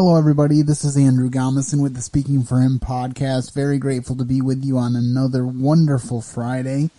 Hello, everybody. This is Andrew Gomison with the Speaking for Him podcast. Very grateful to be with you on another wonderful Friday.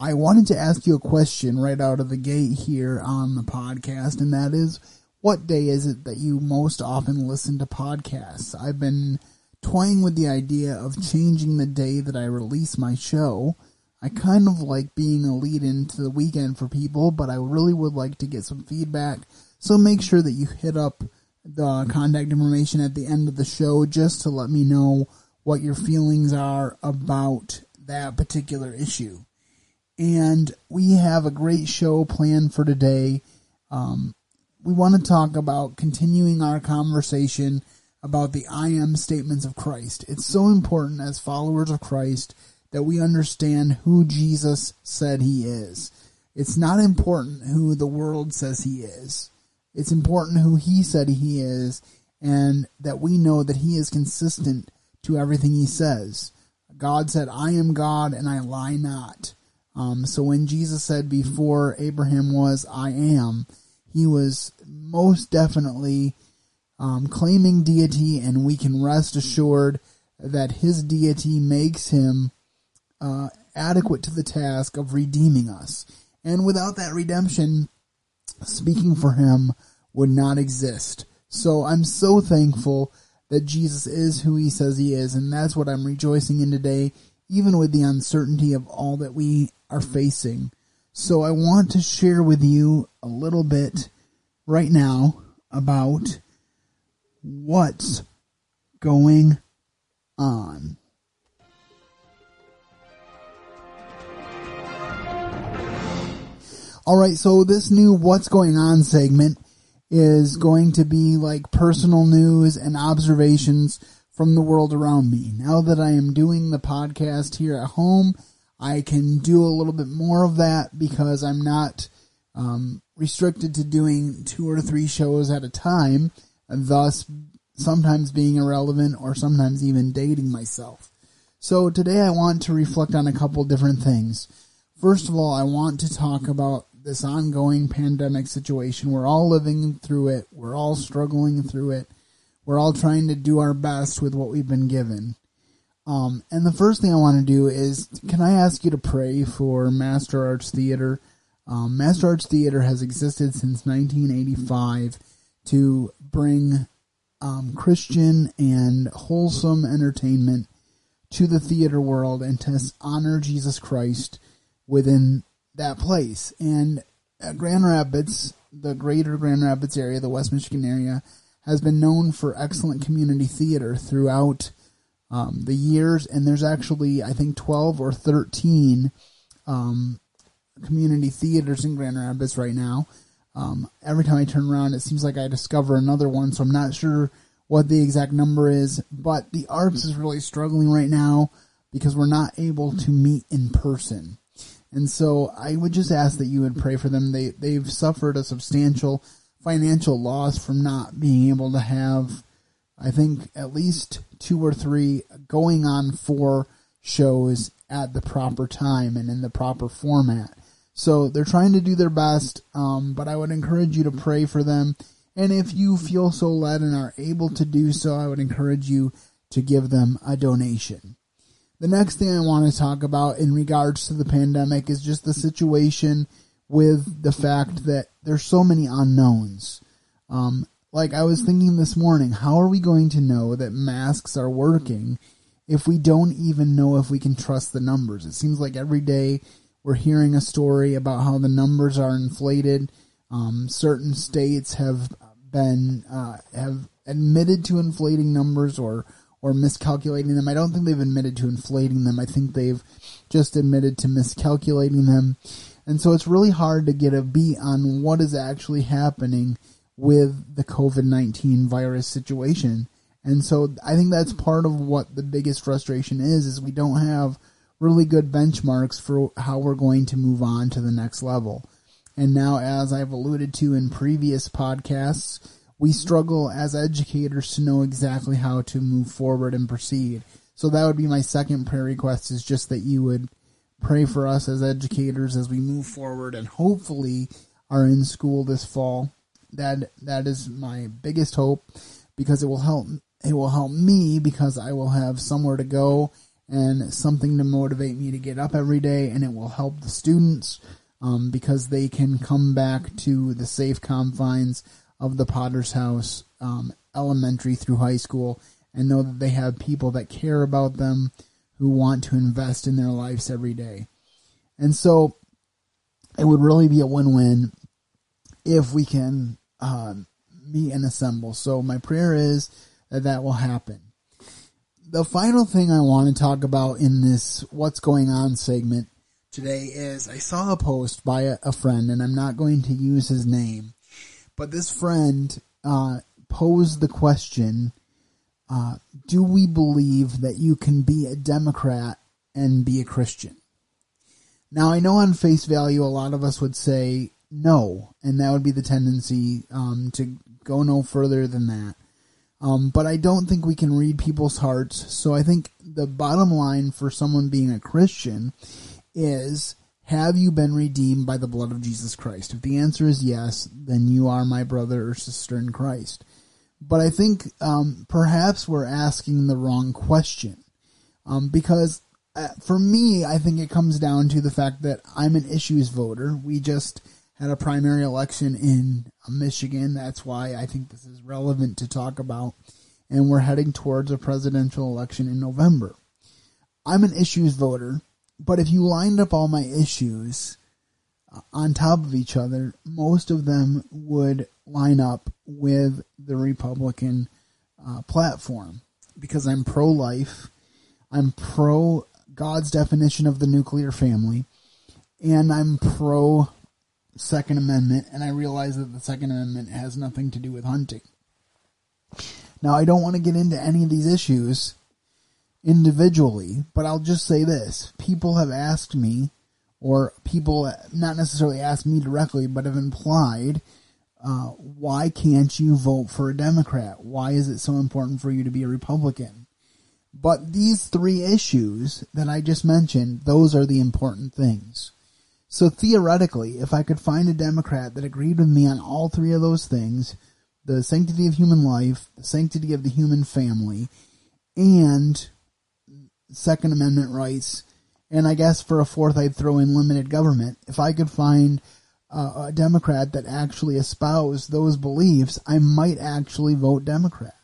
I wanted to ask you a question right out of the gate here on the podcast, and that is what day is it that you most often listen to podcasts? I've been toying with the idea of changing the day that I release my show. I kind of like being a lead into the weekend for people, but I really would like to get some feedback. So make sure that you hit up the contact information at the end of the show just to let me know what your feelings are about that particular issue. And we have a great show planned for today. Um, we want to talk about continuing our conversation about the I am statements of Christ. It's so important as followers of Christ that we understand who Jesus said he is. It's not important who the world says he is. It's important who he said he is and that we know that he is consistent to everything he says. God said, I am God and I lie not. Um, so when Jesus said before Abraham was, I am, he was most definitely um, claiming deity and we can rest assured that his deity makes him uh, adequate to the task of redeeming us. And without that redemption, speaking for him would not exist. So I'm so thankful that Jesus is who he says he is, and that's what I'm rejoicing in today, even with the uncertainty of all that we are facing. So I want to share with you a little bit right now about what's going on. All right, so this new What's Going On segment is going to be like personal news and observations from the world around me. Now that I am doing the podcast here at home, I can do a little bit more of that because I'm not um, restricted to doing two or three shows at a time, thus sometimes being irrelevant or sometimes even dating myself. So today I want to reflect on a couple different things. First of all, I want to talk about this ongoing pandemic situation. We're all living through it. We're all struggling through it. We're all trying to do our best with what we've been given. Um, and the first thing I want to do is, can I ask you to pray for Master Arts Theater? Um, Master Arts Theater has existed since 1985 to bring um, Christian and wholesome entertainment to the theater world and to honor Jesus Christ within that place. And Grand Rapids, the greater Grand Rapids area, the West Michigan area, has been known for excellent community theater throughout um, the years. And there's actually, I think, 12 or 13 um, community theaters in Grand Rapids right now. Um, every time I turn around, it seems like I discover another one. So I'm not sure what the exact number is, but the arts is really struggling right now because we're not able to meet in person. And so I would just ask that you would pray for them. They they've suffered a substantial financial loss from not being able to have I think at least two or three going on four shows at the proper time and in the proper format. So they're trying to do their best, um, but I would encourage you to pray for them. And if you feel so led and are able to do so, I would encourage you to give them a donation. The next thing I want to talk about in regards to the pandemic is just the situation with the fact that there's so many unknowns. Um, like I was thinking this morning, how are we going to know that masks are working if we don't even know if we can trust the numbers? It seems like every day we're hearing a story about how the numbers are inflated. Um, certain states have been uh, have admitted to inflating numbers or or miscalculating them. I don't think they've admitted to inflating them. I think they've just admitted to miscalculating them. And so it's really hard to get a beat on what is actually happening with the COVID 19 virus situation. And so I think that's part of what the biggest frustration is, is we don't have really good benchmarks for how we're going to move on to the next level. And now, as I've alluded to in previous podcasts, we struggle as educators to know exactly how to move forward and proceed. So that would be my second prayer request is just that you would pray for us as educators as we move forward and hopefully are in school this fall. That that is my biggest hope because it will help it will help me because I will have somewhere to go and something to motivate me to get up every day and it will help the students um, because they can come back to the safe confines of the Potter's House um, elementary through high school and know that they have people that care about them who want to invest in their lives every day. And so it would really be a win-win if we can um, meet and assemble. So my prayer is that that will happen. The final thing I want to talk about in this what's going on segment today is I saw a post by a, a friend and I'm not going to use his name, but this friend uh, posed the question, uh, do we believe that you can be a Democrat and be a Christian? Now I know on face value a lot of us would say no, and that would be the tendency um, to go no further than that. Um, but I don't think we can read people's hearts. So I think the bottom line for someone being a Christian is have you been redeemed by the blood of Jesus Christ? If the answer is yes, then you are my brother or sister in Christ. But I think um, perhaps we're asking the wrong question. Um, because uh, for me, I think it comes down to the fact that I'm an issues voter. We just had a primary election in Michigan. That's why I think this is relevant to talk about. And we're heading towards a presidential election in November. I'm an issues voter, but if you lined up all my issues uh, on top of each other, most of them would line up with the Republican uh, platform. Because I'm pro life, I'm pro God's definition of the nuclear family, and I'm pro Second Amendment, and I realize that the Second Amendment has nothing to do with hunting. Now, I don't want to get into any of these issues individually, but I'll just say this. People have asked me, or people not necessarily asked me directly, but have implied, uh, why can't you vote for a Democrat? Why is it so important for you to be a Republican? But these three issues that I just mentioned, those are the important things. So theoretically, if I could find a Democrat that agreed with me on all three of those things, the sanctity of human life, the sanctity of the human family, and Second Amendment rights, and I guess for a fourth I'd throw in limited government. If I could find uh, a Democrat that actually espoused those beliefs, I might actually vote Democrat.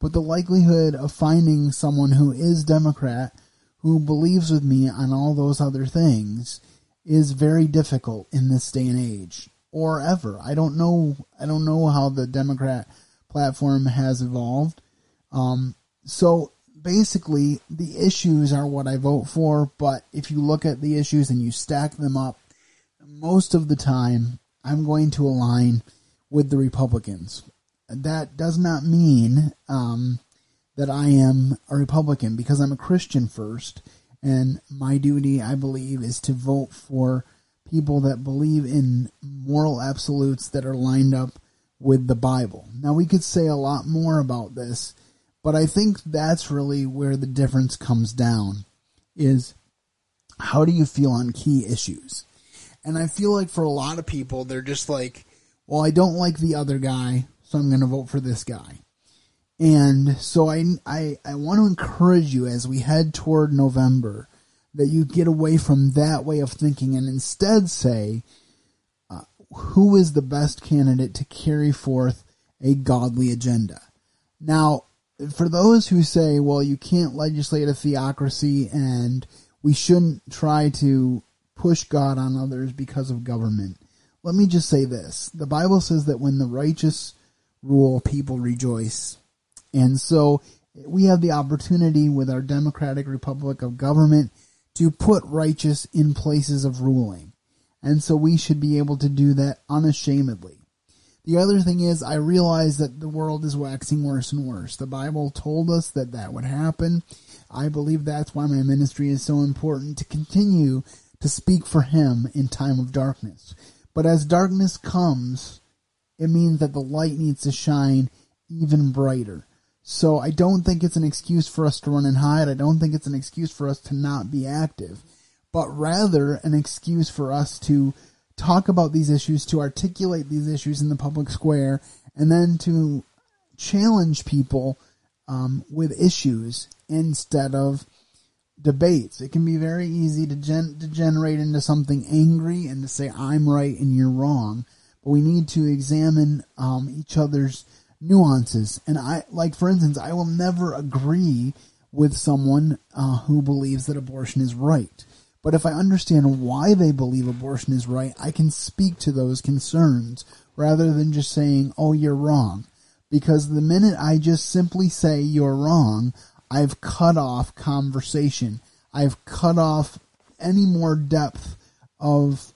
But the likelihood of finding someone who is Democrat who believes with me on all those other things is very difficult in this day and age or ever. I don't know. I don't know how the Democrat platform has evolved. Um, so basically, the issues are what I vote for. But if you look at the issues and you stack them up, most of the time I'm going to align with the Republicans. That does not mean um, that I am a Republican because I'm a Christian first and my duty, I believe, is to vote for people that believe in moral absolutes that are lined up with the Bible. Now, we could say a lot more about this, but I think that's really where the difference comes down is how do you feel on key issues? And I feel like for a lot of people, they're just like, well, I don't like the other guy, so I'm going to vote for this guy. And so I, I, I want to encourage you as we head toward November that you get away from that way of thinking and instead say, uh, who is the best candidate to carry forth a godly agenda? Now, for those who say, well, you can't legislate a theocracy and we shouldn't try to push God on others because of government, let me just say this. The Bible says that when the righteous rule, people rejoice. And so we have the opportunity with our democratic republic of government to put righteous in places of ruling. And so we should be able to do that unashamedly. The other thing is, I realize that the world is waxing worse and worse. The Bible told us that that would happen. I believe that's why my ministry is so important to continue to speak for Him in time of darkness. But as darkness comes, it means that the light needs to shine even brighter. So I don't think it's an excuse for us to run and hide. I don't think it's an excuse for us to not be active, but rather an excuse for us to talk about these issues, to articulate these issues in the public square, and then to challenge people um, with issues instead of debates. It can be very easy to gen- degenerate into something angry and to say I'm right and you're wrong. But we need to examine um, each other's nuances. And I, like for instance, I will never agree with someone uh, who believes that abortion is right. But if I understand why they believe abortion is right, I can speak to those concerns rather than just saying, "Oh, you're wrong." Because the minute I just simply say you're wrong, I've cut off conversation. I've cut off any more depth of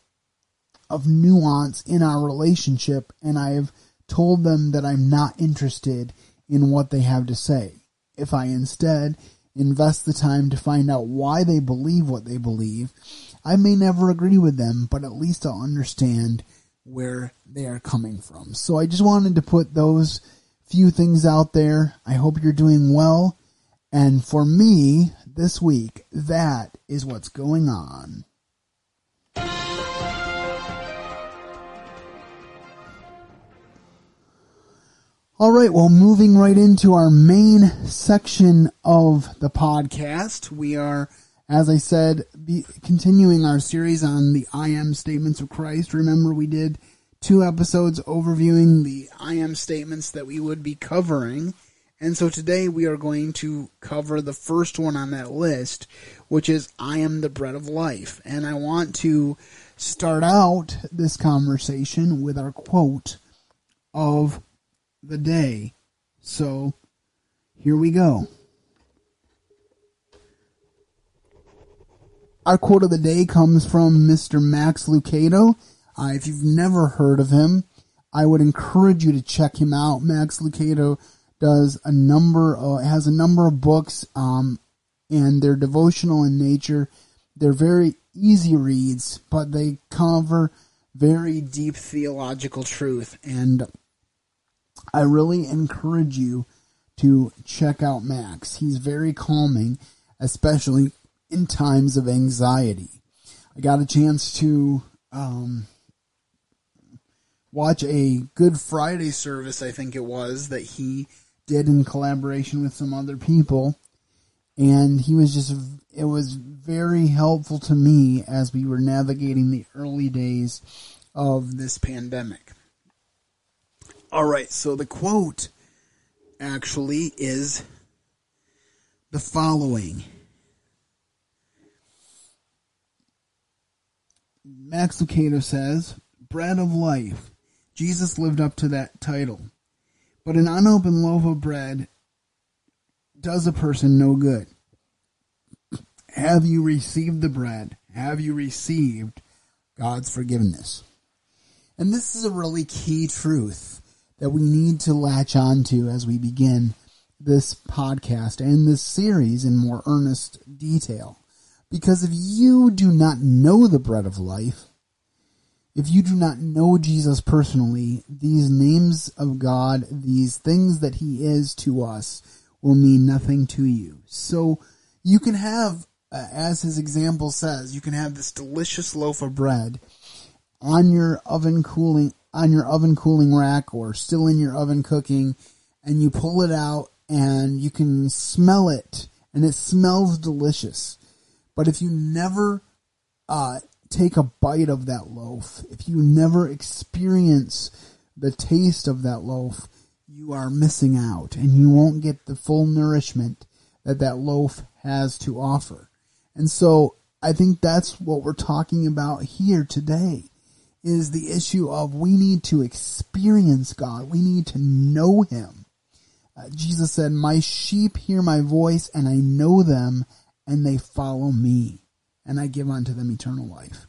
of nuance in our relationship and I've told them that I'm not interested in what they have to say. If I instead invest the time to find out why they believe what they believe, I may never agree with them, but at least I'll understand where they are coming from. So I just wanted to put those few things out there. I hope you're doing well. And for me, this week, that is what's going on. All right, well, moving right into our main section of the podcast, we are, as I said, be continuing our series on the I am statements of Christ. Remember, we did two episodes overviewing the I am statements that we would be covering. And so today we are going to cover the first one on that list, which is I am the bread of life. And I want to start out this conversation with our quote of the day. So here we go. Our quote of the day comes from Mr. Max Lucado. Uh, if you've never heard of him, I would encourage you to check him out. Max Lucado does a number, uh, has a number of books, um, and they're devotional in nature. They're very easy reads, but they cover very deep theological truth. And I really encourage you to check out Max. He's very calming, especially in times of anxiety. I got a chance to um, watch a Good Friday service, I think it was, that he did in collaboration with some other people. And he was just, it was very helpful to me as we were navigating the early days of this pandemic. All right, so the quote actually is the following Max Lucado says, Bread of life. Jesus lived up to that title. But an unopened loaf of bread does a person no good. Have you received the bread? Have you received God's forgiveness? And this is a really key truth that we need to latch onto as we begin this podcast and this series in more earnest detail. Because if you do not know the bread of life, if you do not know Jesus personally, these names of God, these things that He is to us, will mean nothing to you. So you can have, uh, as His example says, you can have this delicious loaf of bread on your oven cooling on your oven cooling rack or still in your oven cooking and you pull it out and you can smell it and it smells delicious. But if you never uh, take a bite of that loaf, if you never experience the taste of that loaf, you are missing out and you won't get the full nourishment that that loaf has to offer. And so I think that's what we're talking about here today is the issue of we need to experience God. We need to know Him. Uh, Jesus said, My sheep hear my voice, and I know them, and they follow me, and I give unto them eternal life.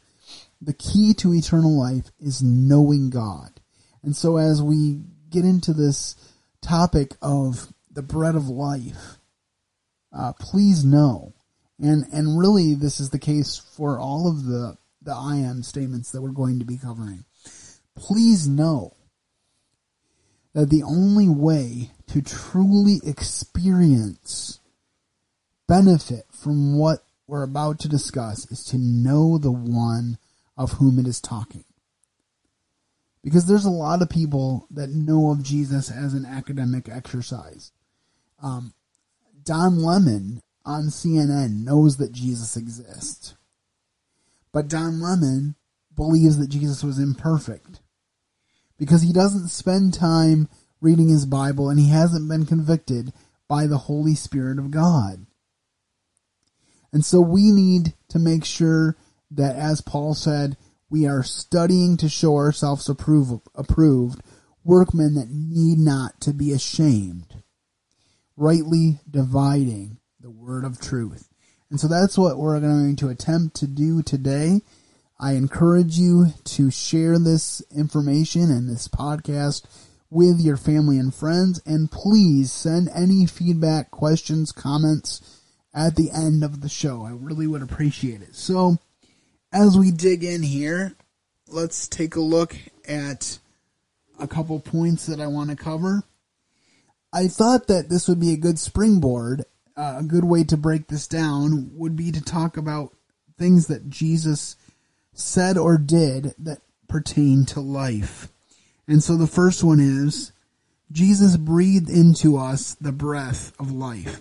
The key to eternal life is knowing God. And so as we get into this topic of the bread of life, uh, please know, and, and really this is the case for all of the the I am statements that we're going to be covering. Please know that the only way to truly experience benefit from what we're about to discuss is to know the one of whom it is talking. Because there's a lot of people that know of Jesus as an academic exercise. Um, Don Lemon on CNN knows that Jesus exists. But Don Lemon believes that Jesus was imperfect because he doesn't spend time reading his Bible and he hasn't been convicted by the Holy Spirit of God. And so we need to make sure that, as Paul said, we are studying to show ourselves approved, approved workmen that need not to be ashamed, rightly dividing the word of truth. And so that's what we're going to attempt to do today. I encourage you to share this information and this podcast with your family and friends, and please send any feedback, questions, comments at the end of the show. I really would appreciate it. So, as we dig in here, let's take a look at a couple points that I want to cover. I thought that this would be a good springboard. Uh, a good way to break this down would be to talk about things that Jesus said or did that pertain to life. And so the first one is Jesus breathed into us the breath of life.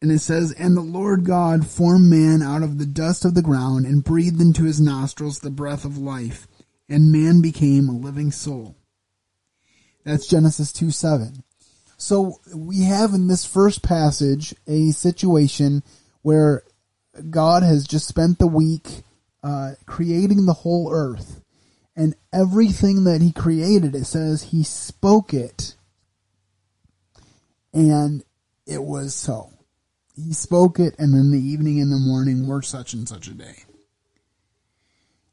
And it says, And the Lord God formed man out of the dust of the ground and breathed into his nostrils the breath of life, and man became a living soul. That's Genesis 2 7. So we have in this first passage a situation where God has just spent the week uh, creating the whole earth. And everything that he created, it says he spoke it. And it was so. He spoke it, and in the evening and the morning were such and such a day.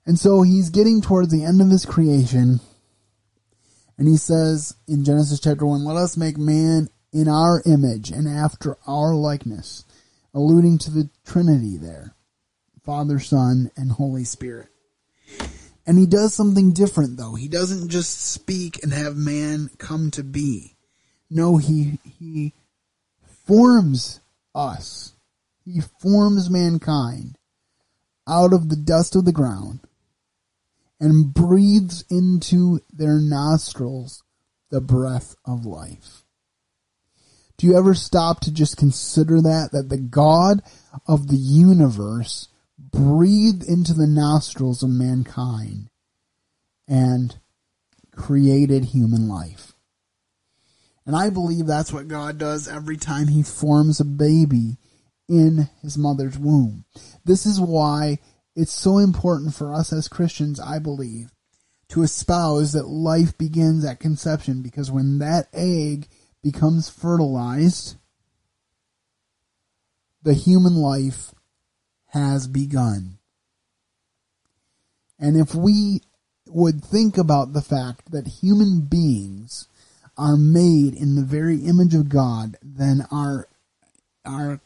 And so he's getting towards the end of his creation. And he says in Genesis chapter 1, let us make man in our image and after our likeness, alluding to the Trinity there Father, Son, and Holy Spirit. And he does something different though. He doesn't just speak and have man come to be. No, he he forms us. He forms mankind out of the dust of the ground and breathes into their nostrils the breath of life. Do you ever stop to just consider that? That the God of the universe breathed into the nostrils of mankind and created human life. And I believe that's what God does every time he forms a baby in his mother's womb. This is why it's so important for us as Christians, I believe, to espouse that life begins at conception because when that egg becomes fertilized, the human life has begun. And if we would think about the fact that human beings are made in the very image of God, then our our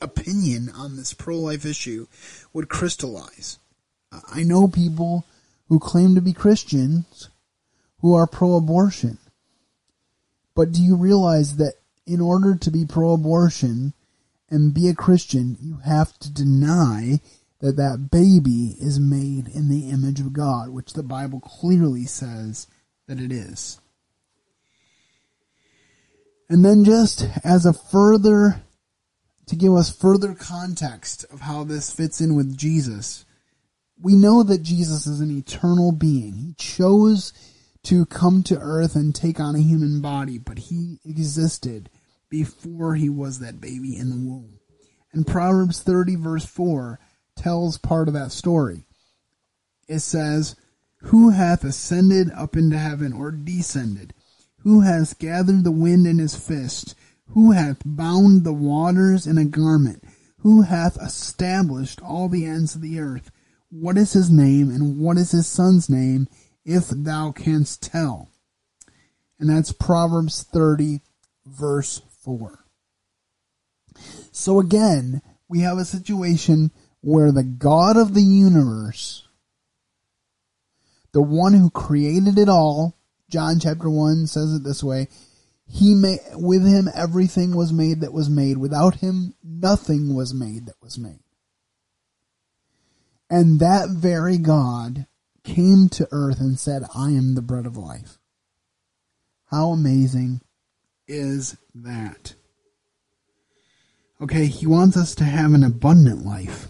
opinion on this pro-life issue would crystallize. I know people who claim to be Christians who are pro-abortion. But do you realize that in order to be pro-abortion and be a Christian, you have to deny that that baby is made in the image of God, which the Bible clearly says that it is. And then just as a further, to give us further context of how this fits in with Jesus, we know that Jesus is an eternal being. He chose to come to earth and take on a human body, but he existed before he was that baby in the womb. And Proverbs 30 verse 4 tells part of that story. It says, Who hath ascended up into heaven or descended? Who hath gathered the wind in his fist? Who hath bound the waters in a garment? Who hath established all the ends of the earth? What is his name, and what is his son's name, if thou canst tell? And that's Proverbs 30, verse 4. So again, we have a situation where the God of the universe, the one who created it all, John chapter 1 says it this way. He made, with him everything was made that was made. Without him, nothing was made that was made. And that very God came to earth and said, I am the bread of life. How amazing is that? Okay, he wants us to have an abundant life.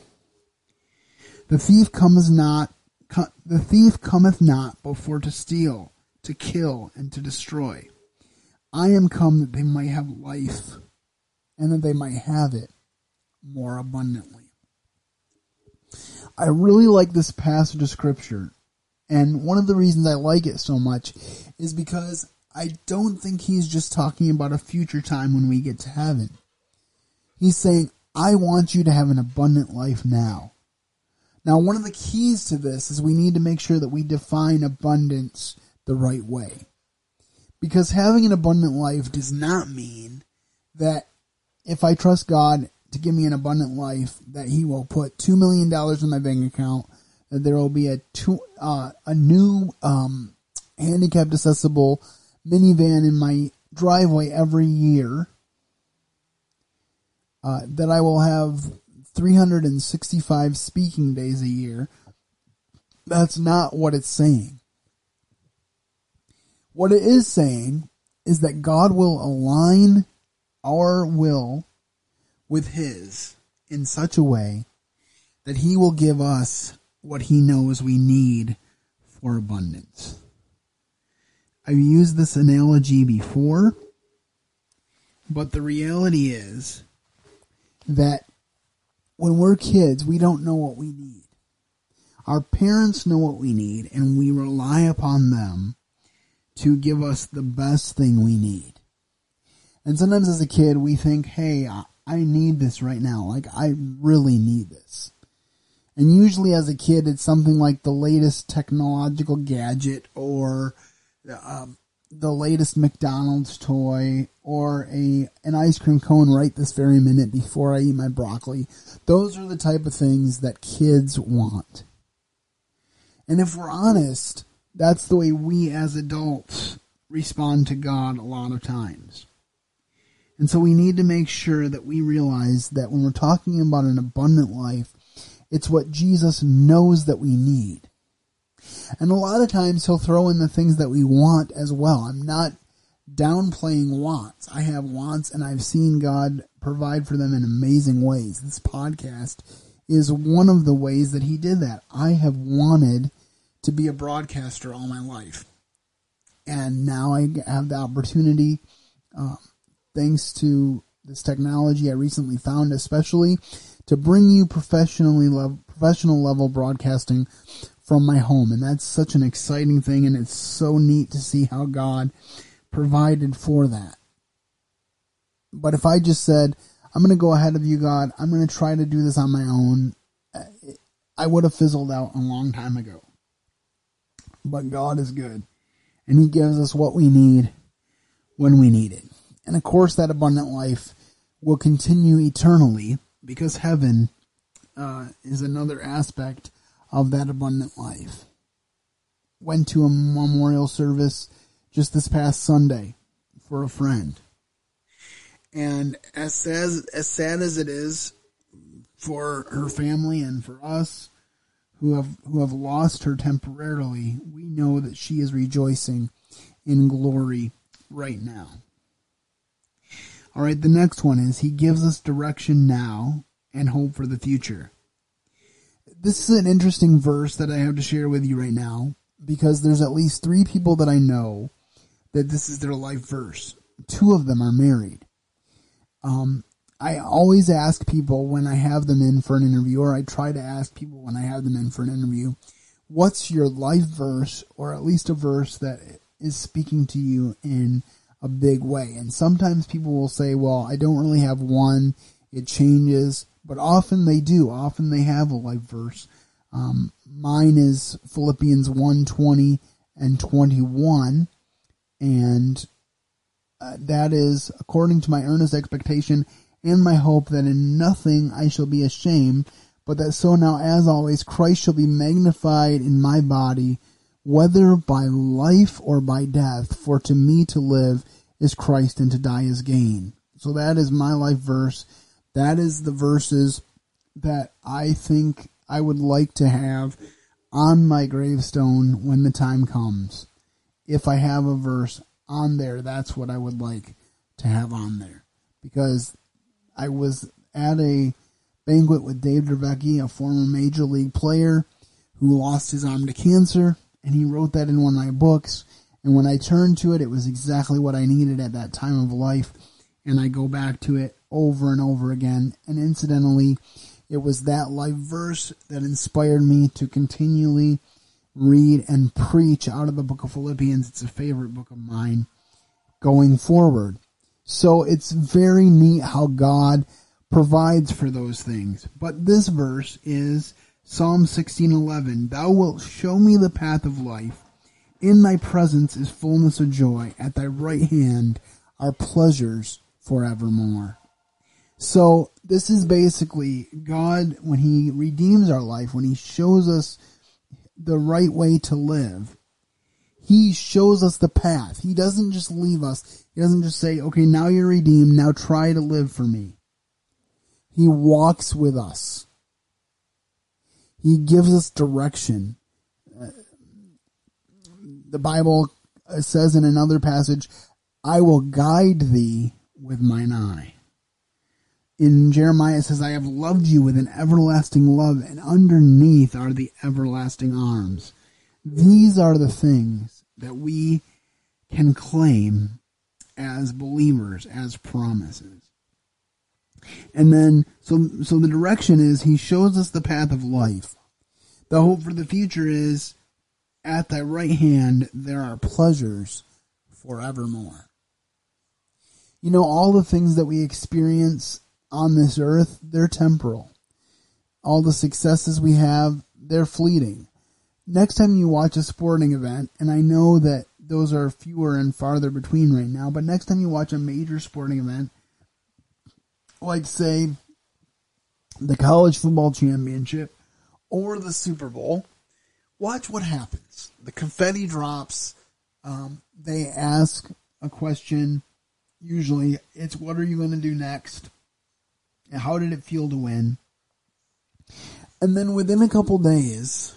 The thief comes not the thief cometh not before to steal, to kill, and to destroy. I am come that they might have life, and that they might have it more abundantly. I really like this passage of scripture, and one of the reasons I like it so much is because I don't think he's just talking about a future time when we get to heaven. He's saying, I want you to have an abundant life now. Now, one of the keys to this is we need to make sure that we define abundance the right way. Because having an abundant life does not mean that if I trust God to give me an abundant life, that He will put $2 million in my bank account, that there will be a, two, uh, a new um, handicapped accessible minivan in my driveway every year, uh, that I will have 365 speaking days a year. That's not what it's saying. What it is saying is that God will align our will with His in such a way that He will give us what He knows we need for abundance. I've used this analogy before, but the reality is that when we're kids, we don't know what we need. Our parents know what we need, and we rely upon them to give us the best thing we need. And sometimes as a kid, we think, hey, I need this right now. Like, I really need this. And usually as a kid, it's something like the latest technological gadget or um, the latest McDonald's toy or a an ice cream cone right this very minute before I eat my broccoli. Those are the type of things that kids want. And if we're honest, that's the way we as adults respond to God a lot of times. And so we need to make sure that we realize that when we're talking about an abundant life, it's what Jesus knows that we need. And a lot of times he'll throw in the things that we want as well. I'm not downplaying wants. I have wants and I've seen God provide for them in amazing ways. This podcast is one of the ways that he did that. I have wanted to be a broadcaster all my life. And now I have the opportunity, um, thanks to this technology I recently found, especially to bring you professionally professional level broadcasting from my home. And that's such an exciting thing. And it's so neat to see how God provided for that. But if I just said, I'm going to go ahead of you, God, I'm going to try to do this on my own, I would have fizzled out a long time ago. But God is good. And He gives us what we need when we need it. And of course, that abundant life will continue eternally because heaven uh, is another aspect of that abundant life. Went to a memorial service just this past Sunday for a friend. And as sad, as sad as it is for her family and for us who have who have lost her temporarily, we know that she is rejoicing in glory right now. All right, the next one is he gives us direction now and hope for the future this is an interesting verse that I have to share with you right now because there's at least three people that I know that this is their life verse. Two of them are married. Um, I always ask people when I have them in for an interview, or I try to ask people when I have them in for an interview, what's your life verse, or at least a verse that is speaking to you in a big way? And sometimes people will say, well, I don't really have one. It changes but often they do. Often they have a life verse. Um, mine is Philippians 1 20 and 21. And uh, that is, according to my earnest expectation and my hope that in nothing I shall be ashamed, but that so now as always Christ shall be magnified in my body, whether by life or by death, for to me to live is Christ and to die is gain. So that is my life verse that is the verses that I think I would like to have on my gravestone when the time comes. If I have a verse on there, that's what I would like to have on there. Because I was at a banquet with Dave Dravecky, a former major league player who lost his arm to cancer, and he wrote that in one of my books. And when I turned to it, it was exactly what I needed at that time of life. And I go back to it over and over again. And incidentally, it was that life verse that inspired me to continually read and preach out of the book of Philippians. It's a favorite book of mine going forward. So it's very neat how God provides for those things. But this verse is Psalm 16:11, Thou wilt show me the path of life. In thy presence is fullness of joy. At thy right hand are pleasures forevermore. So this is basically God when he redeems our life, when he shows us the right way to live. He shows us the path. He doesn't just leave us. He doesn't just say, okay, now you're redeemed. Now try to live for me. He walks with us. He gives us direction. the Bible says in another passage, I will guide thee with mine eye in Jeremiah it says, I have loved you with an everlasting love, and underneath are the everlasting arms. These are the things that we can claim as believers, as promises. And then, so, so the direction is he shows us the path of life. The hope for the future is at thy right hand there are pleasures forevermore. You know, all the things that we experience on this earth, they're temporal. All the successes we have, they're fleeting. Next time you watch a sporting event, and I know that those are fewer and farther between right now, but next time you watch a major sporting event, like say the college football championship or the Super Bowl, watch what happens. The confetti drops. Um, they ask a question. Usually, it's what are you going to do next? And how did it feel to win? And then within a couple days,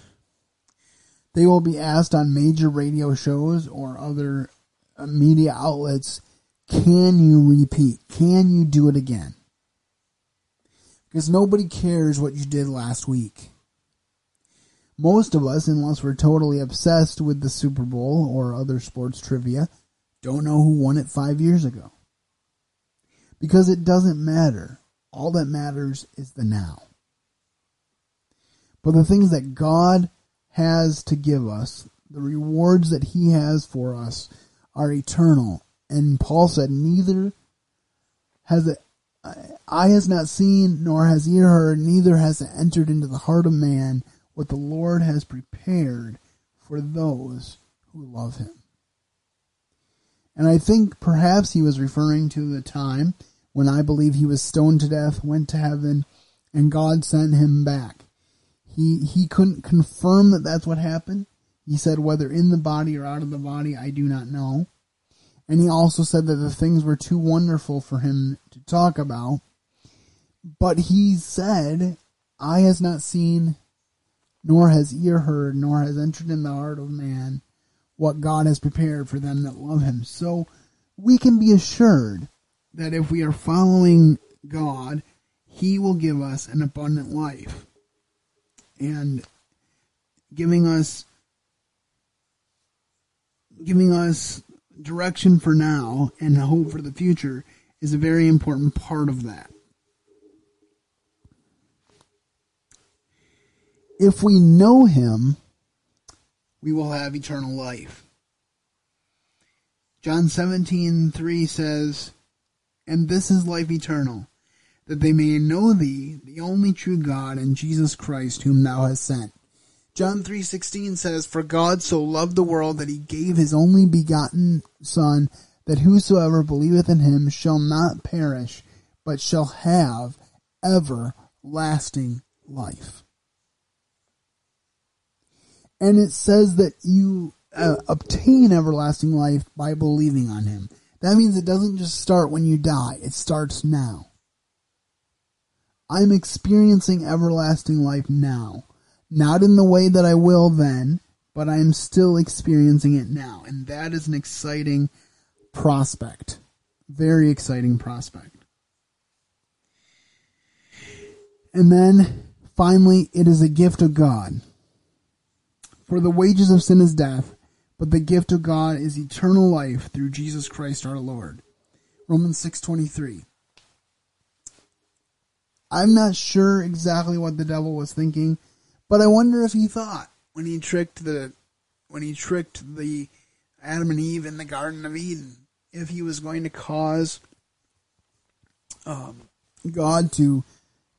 they will be asked on major radio shows or other uh, media outlets, can you repeat? Can you do it again? Because nobody cares what you did last week. Most of us, unless we're totally obsessed with the Super Bowl or other sports trivia, don't know who won it five years ago. Because it doesn't matter. All that matters is the now. But the things that God has to give us, the rewards that He has for us, are eternal. And Paul said, neither has it, eye has not seen, nor has ear heard, neither has it entered into the heart of man what the Lord has prepared for those who love Him. And I think perhaps he was referring to the time when I believe he was stoned to death, went to heaven, and God sent him back. He, he couldn't confirm that that's what happened. He said, whether in the body or out of the body, I do not know. And he also said that the things were too wonderful for him to talk about. But he said, Eye has not seen, nor has ear heard, nor has entered in the heart of man what God has prepared for them that love him. So we can be assured that if we are following God, He will give us an abundant life. And giving us giving us direction for now and hope for the future is a very important part of that. If we know him, we will have eternal life. John 17:3 says, and this is life eternal, that they may know thee, the only true God, and Jesus Christ, whom thou hast sent. John 3:16 says, "For God so loved the world that he gave his only begotten son, that whosoever believeth in him shall not perish, but shall have everlasting life." And it says that you uh, obtain everlasting life by believing on him. That means it doesn't just start when you die, it starts now. I'm experiencing everlasting life now. Not in the way that I will then, but I am still experiencing it now. And that is an exciting prospect. Very exciting prospect. And then finally, it is a gift of God. For the wages of sin is death, but the gift of God is eternal life through Jesus Christ our Lord. Romans 6:23. I'm not sure exactly what the devil was thinking, but I wonder if he thought when he tricked the when he tricked the Adam and Eve in the Garden of Eden, if he was going to cause um, God to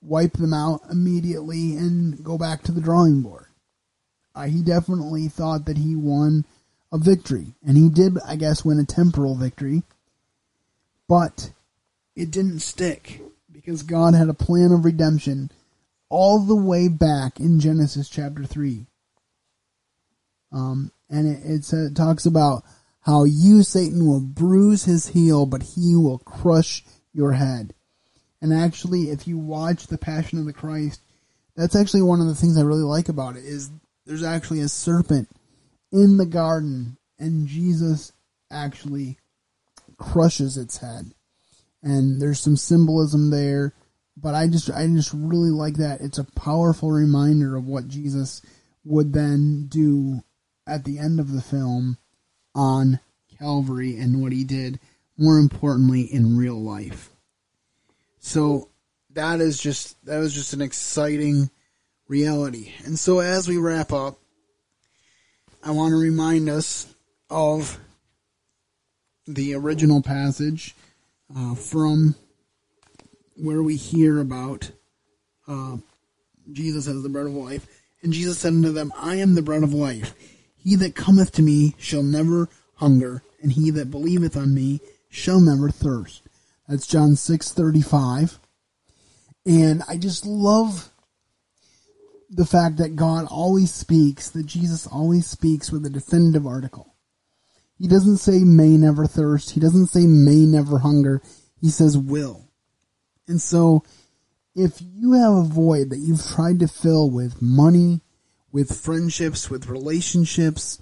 wipe them out immediately and go back to the drawing board. Uh, he definitely thought that he won a victory, and he did, I guess, win a temporal victory, but it didn't stick because God had a plan of redemption all the way back in Genesis chapter 3. Um, and it, it talks about how you, Satan, will bruise his heel, but he will crush your head. And actually, if you watch The Passion of the Christ, that's actually one of the things I really like about it is there's actually a serpent in the garden, and Jesus actually crushes its head. And there's some symbolism there, but I just I just really like that. It's a powerful reminder of what Jesus would then do at the end of the film on Calvary and what he did, more importantly, in real life. So that is just that was just an exciting reality. And so as we wrap up, I want to remind us of the original passage uh, from where we hear about uh, Jesus as the bread of life. And Jesus said unto them, I am the bread of life. He that cometh to me shall never hunger, and he that believeth on me shall never thirst. That's John 6:35. And I just love the fact that God always speaks, that Jesus always speaks with a definitive article. He doesn't say may never thirst. He doesn't say may never hunger. He says will. And so if you have a void that you've tried to fill with money, with friendships, with relationships,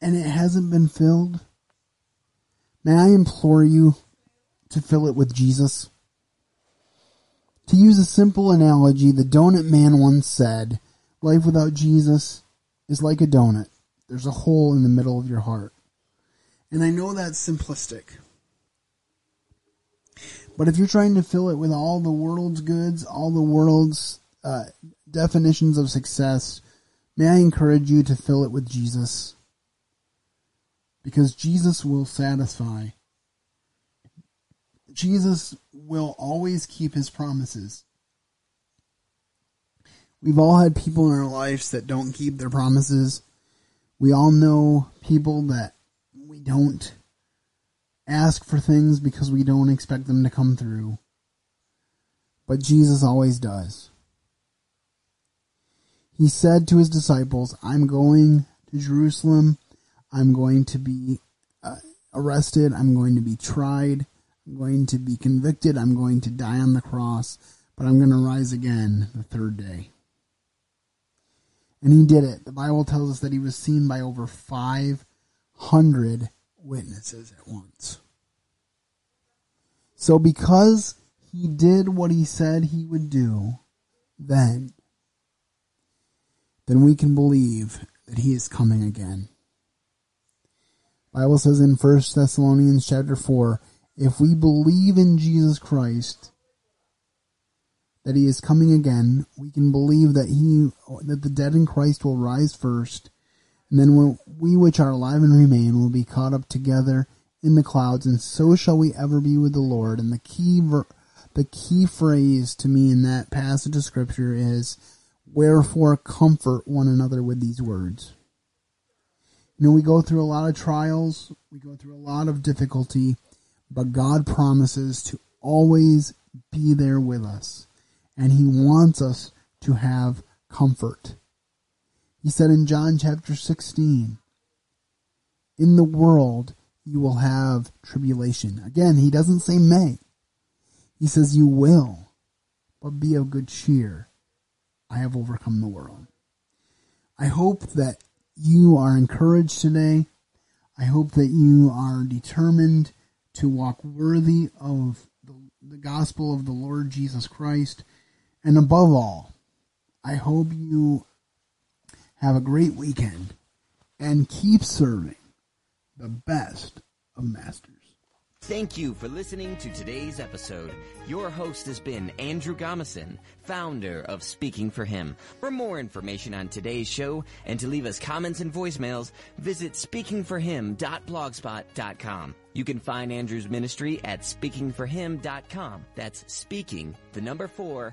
and it hasn't been filled, may I implore you to fill it with Jesus? To use a simple analogy, the donut man once said, life without Jesus is like a donut. There's a hole in the middle of your heart. And I know that's simplistic. But if you're trying to fill it with all the world's goods, all the world's uh, definitions of success, may I encourage you to fill it with Jesus. Because Jesus will satisfy. Jesus will always keep his promises. We've all had people in our lives that don't keep their promises. We all know people that we don't ask for things because we don't expect them to come through. But Jesus always does he said to his disciples, I'm going to Jerusalem. I'm going to be uh, arrested. I'm going to be tried. I'm going to be convicted. I'm going to die on the cross, but I'm going to rise again the third day. And he did it. The Bible tells us that he was seen by over 500 witnesses at once. So because he did what he said he would do, then then we can believe that he is coming again. Bible says in 1 Thessalonians chapter 4, if we believe in Jesus Christ, that he is coming again, we can believe that he that the dead in Christ will rise first, and then we which are alive and remain will be caught up together in the clouds, and so shall we ever be with the Lord. And the key ver- the key phrase to me in that passage of scripture is Wherefore comfort one another with these words. You know, we go through a lot of trials, we go through a lot of difficulty, but God promises to always be there with us. And He wants us to have comfort. He said in John chapter 16, In the world you will have tribulation. Again, He doesn't say may. He says you will, but be of good cheer I have overcome the world. I hope that you are encouraged today. I hope that you are determined to walk worthy of the, the gospel of the Lord Jesus Christ. And above all, I hope you have a great weekend and keep serving the best of masters. Thank you for listening to today's episode. Your host has been Andrew Gomison, founder of Speaking for Him. For more information on today's show and to leave us comments and voicemails, visit speakingforhim.blogspot.com. You can find Andrew's ministry at speaking4him.com. That's speaking, the number four,